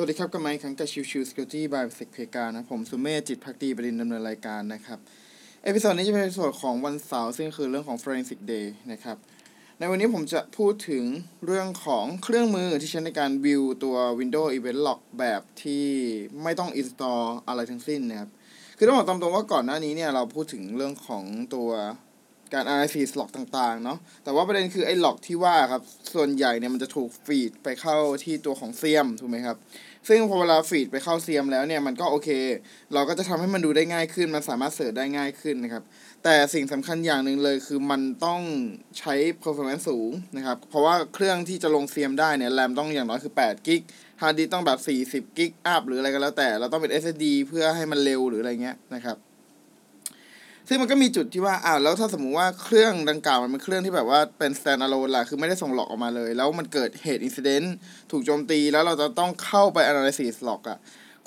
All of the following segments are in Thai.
สวัสดีครับกับไมค์ครั้งกับชิวชิวสกิลตี้บายเซกเพกานะผมสุมเมธจิตพักดีประดินดำเนินรายการนะครับ เอพิโซดนี้จะเป็นเอพิโซดของวันเสาร์ซึ่งคือเรื่องของ Forensic Day นะครับ ในวันนี้ผมจะพูดถึงเรื่องของเครื่องมือที่ใช้ในการวิวตัว Windows Event Log แบบที่ไม่ต้อง install อะไรทั้งสิ้นนะครับ คือต้องบอกตามตรงว่าก่อนหน้านี้เนี่ยเราพูดถึงเรื่องของตัว การ analysis log ต่างๆเนาะแต่ว่าประเด็นคือไอ้ log ที่ว่าครับ ส่วนใหญ่เนี่ยมันจะถูก feed ไปเข้าที่ตัวของ SIEM ถูกไหมครับ ซึ่งพอเวลา feed ไปเข้า SIEM แล้วเนี่ยมันก็โอเค เราก็จะทำให้มันดูได้ง่ายขึ้น มันสามารถ search ได้ง่ายขึ้นนะครับ แต่สิ่งสำคัญอย่างหนึ่งเลยคือมันต้องใช้ performance สูงนะครับ เพราะว่าเครื่องที่จะลง SIEM ได้เนี่ยแรมต้องอย่างน้อยคือ8กิกฮาร์ดดิสก์ต้องแบบ40กิก up หรืออะไรก็แล้วแต่ เราต้องเป็น SSD เพื่อให้มันเร็วหรืออะไรเงี้ยนะครับ ซึ่งมันก็มีจุดที่ว่าอ้าวแล้วถ้าสมมุติว่าเครื่องดังกล่าวมันเป็นเครื่องที่แบบว่าเป็น stand alone ล่ะ คือไม่ได้ส่ง log ออกมาเลย แล้วมันเกิดเหตุ incident ถูกโจมตีแล้วเราจะต้องเข้าไป analysis หลอกอะ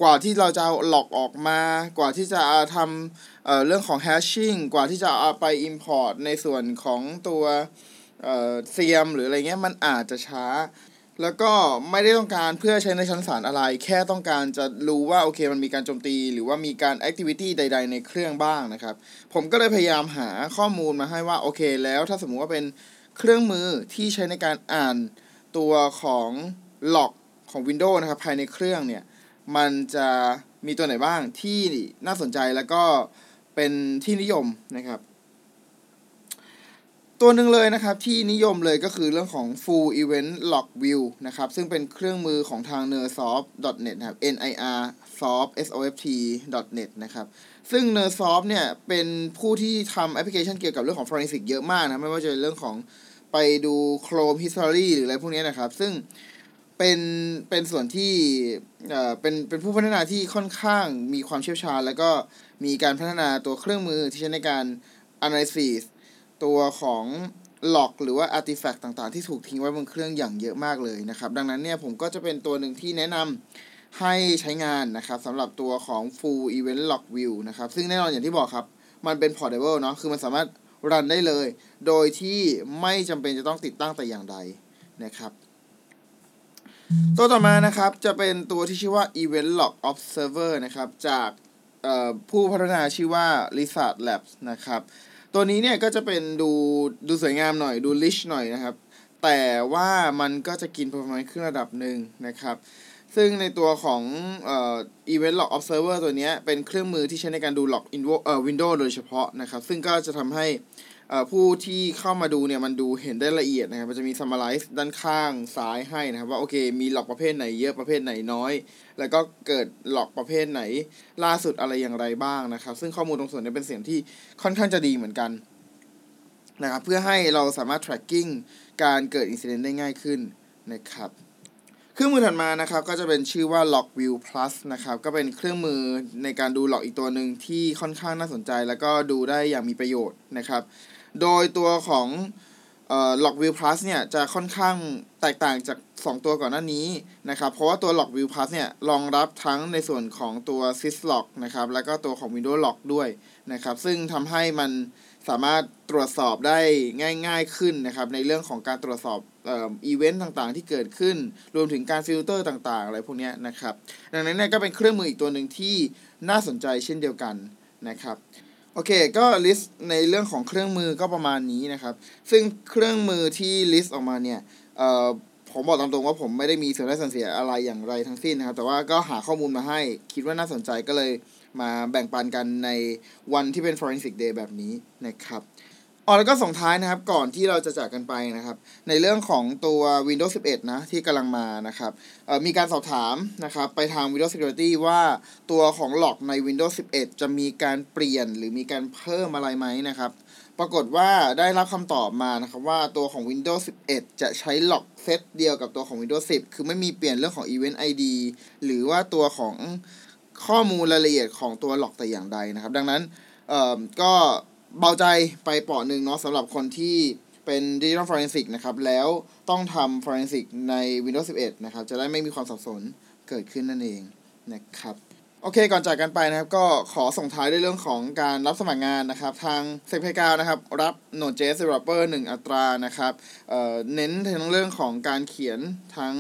กว่าที่เราจะหลอกออกมา กว่าที่จะทำเอ่อเรื่องของ hashing กว่าที่จะเอาไป import ในส่วนของตัวเอ่อเซียมหรืออะไรเงี้ยมันอาจจะช้า แล้วก็ไม่ได้ต้องการเพื่อใช้ในชั้นศาลอะไร แค่ต้องการจะรู้ว่าโอเคมันมีการโจมตี หรือว่ามีการแอคทิวิตี้ใด ๆ ในเครื่องบ้างนะครับ ผมก็เลยพยายามหาข้อมูลมาให้ว่าโอเค แล้วถ้าสมมุติว่าเป็นเครื่องมือที่ใช้ในการอ่านตัวของล็อกของ Windows นะครับ ภายในเครื่องเนี่ย มันจะมีตัวไหนบ้างที่น่าสนใจแล้วก็เป็นที่นิยมนะครับ ตัวหนึ่งเลยนะครับที่นิยมเลยก็คือเรื่องของ Full Event Log View นะครับ ซึ่งเป็นเครื่องมือของทาง nersoft.net นะครับ nir soft soft net นะครับ ซึ่ง nersoft เนี่ย เป็นผู้ที่ทำแอปพลิเคชันเกี่ยวกับเรื่องของ forensic เยอะมากนะ ไม่ว่าจะเป็นเรื่องของไปดู Chrome History หรืออะไรพวกนี้นะครับ ซึ่งเป็นเป็นส่วนที่เอ่อเป็นเป็นผู้พัฒนาที่ค่อนข้างมีความเชี่ยวชาญ แล้วก็มีการพัฒนาตัวเครื่องมือที่ใช้ในการ analysis ตัวของหลอกหรือว่า artifact ต่างๆ ที่ถูกทิ้งไว้บนเครื่องอย่างเยอะมากเลยนะครับ ดังนั้นเนี่ยผมก็จะเป็นตัวหนึ่งที่แนะนำให้ใช้งานนะครับสำหรับตัวของ full event log view นะครับ ซึ่งแน่นอนอย่างที่บอกครับ มันเป็น portable เนาะคือมันสามารถรันได้เลย โดยที่ไม่จำเป็นจะต้องติดตั้งแต่อย่างใดนะครับตัวต่อมานะครับจะเป็นตัวที่ชื่อว่า event log observer นะครับ จากผู้พัฒนาชื่อว่า Lizard Labs นะครับ ตัวนี้เนี่ยก็จะเป็นดูดูสวยงามหน่อยดูลิชหน่อยนะครับ แต่ว่ามันก็จะกิน performance ขึ้นระดับหนึ่งนะครับ ซึ่งในตัวของเอ่อ event log observer ตัวนี้เป็นเครื่องมือที่ใช้ในการดู log in เอ่อ window โดยเฉพาะนะครับ ซึ่งก็จะทำให้ ผู้ที่เข้ามาดูเนี่ยมันดูเห็นได้ละเอียดนะครับมันจะมี summarize ด้านข้างซ้ายให้นะครับว่าโอเคมีหลอกประเภทไหนเยอะประเภทไหนน้อย แล้วก็เกิดหลอกประเภทไหน ล่าสุดอะไรอย่างไรบ้างนะครับ ซึ่งข้อมูลตรงส่วนนี้เป็นเสียงที่ค่อนข้างจะดีเหมือนกันนะครับเพื่อให้เราสามารถ tracking การเกิด incident ได้ง่ายขึ้นนะครับเครื่องมือถัดมานะครับก็จะเป็นชื่อว่า Logview Plus นะครับก็เป็นเครื่องมือในการดูหลอกอีกตัวหนึ่งที่ค่อนข้างน่าสนใจ แล้วก็ดูได้อย่างมีประโยชน์นะครับ โดยตัวของเอ่อ Logview Plus เนี่ยจะค่อนข้างแตกต่างจาก 2 ตัวก่อนหน้านี้นะครับเพราะว่าตัว Logview Plus เนี่ยรองรับทั้งในส่วนของตัว Syslog นะครับแล้วก็ตัวของ Windows Log ด้วยนะครับซึ่งทำให้มันสามารถตรวจสอบได้ง่ายๆขึ้นนะครับในเรื่องของการตรวจสอบอีเวนต์ต่างๆ ที่เกิดขึ้น รวมถึงการฟิลเตอร์ต่างๆ อะไรพวกนี้นะครับ ดังนั้นก็เป็นเครื่องมืออีกตัวหนึ่งที่น่าสนใจเช่นเดียวกันนะครับ โอเค ก็ list ในเรื่องของเครื่องมือก็ประมาณนี้นะครับ ซึ่งเครื่องมือที่ list ออกมาเนี่ยเอ่อผมบอกตามตรงว่าผมไม่ได้มีส่วนได้ส่วนเสียอะไรอย่างไรทั้งสิ้นนะครับ แต่ว่าก็หาข้อมูลมาให้คิดว่าน่าสนใจก็เลยมาแบ่งปันกันในวันที่เป็น forensic day แบบนี้นะครับ อ๋อแล้วก็ส่งท้ายนะครับก่อนที่เราจะจากกันไปนะครับ ในเรื่องของตัว Windows 11 นะ ที่กำลังมานะครับมีการสอบถามนะครับ ไปทาง Windows Security ว่าตัวของหลอกใน Windows 11 จะมีการเปลี่ยนหรือมีการเพิ่มอะไรไหมนะครับ ปรากฏว่าได้รับคำตอบมานะครับว่าตัวของ Windows 11 จะใช้หลอกเซตเดียวกับตัวของ Windows 10 คือไม่มีเปลี่ยนเรื่องของ Event ID หรือว่าตัวของข้อมูลรายละเอียดของตัวหลอกแต่อย่างใดนะครับ ดังนั้นเอ่อก็ เบาใจไปเปาะหนึ่งเนาะสำหรับคนที่เป็น Digital Forensic นะครับ แล้วต้องทำ Forensic ใน Windows 11 นะครับ จะได้ไม่มีความสับสนเกิดขึ้นนั่นเองนะครับ โอเค ก่อนจากกันไปนะครับ ก็ขอส่งท้ายด้วยเรื่องของการรับสมัครงานนะครับ ทางเซฟเพกานะครับ รับ Node.js Developer 1 อัตรานะครับเเน้นทั้งเรื่องของการเขียนทั้ง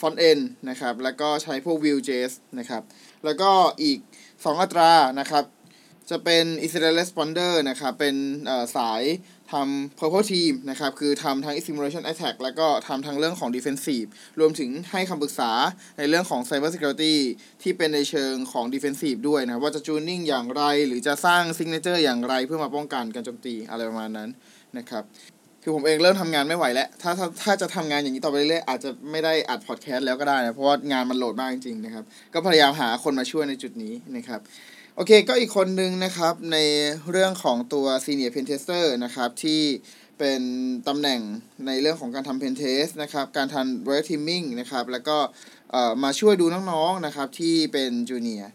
ฟอนต์เอนนะครับ แล้วก็ใช้พวก Vue.js นะครับ แล้วก็อีก 2 อัตรานะครับ จะเป็น incident responder นะครับเป็นสายทำ purple team นะครับคือทำทั้ง simulation attack แล้วก็ทำทั้งเรื่องของ defensive รวมถึงให้คำปรึกษาในเรื่องของ cyber security ที่เป็นในเชิงของ defensive ด้วยนะ ว่าจะ tuning อย่างไร หรือจะสร้าง signature อย่างไรเพื่อมาป้องกันการโจมตีอะไรประมาณนั้นนะครับคือผมเองเริ่มทำงานไม่ไหวแล้ว ถ้าถ้าถ้าจะทำงานอย่างนี้ต่อไปเรื่อยๆอาจจะไม่ได้อัดพอดแคสต์แล้วก็ได้นะ เพราะว่างานมันโหลดมากจริงๆนะครับ ก็พยายามหาคนมาช่วยในจุดนี้นะครับ โอเคก็อีกคนนึงนะครับในเรื่องของตัว Senior Pen Tester นะครับที่เป็นตำแหน่งในเรื่องของการทำ Pen Test นะครับการทำ Red Teaming นะครับแล้วก็มาช่วยดูน้องๆนะครับที่เป็นจูเนียร์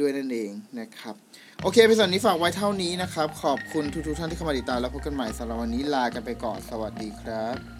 ด้วยนั่นเองนะครับ โอเคพิสอนนี้ฝากไว้เท่านี้นะครับ ขอบคุณทุกๆท่านที่เข้ามาติดตามแล้วพบกันใหม่สำหรับวันนี้ลากันไปก่อน สวัสดีครับ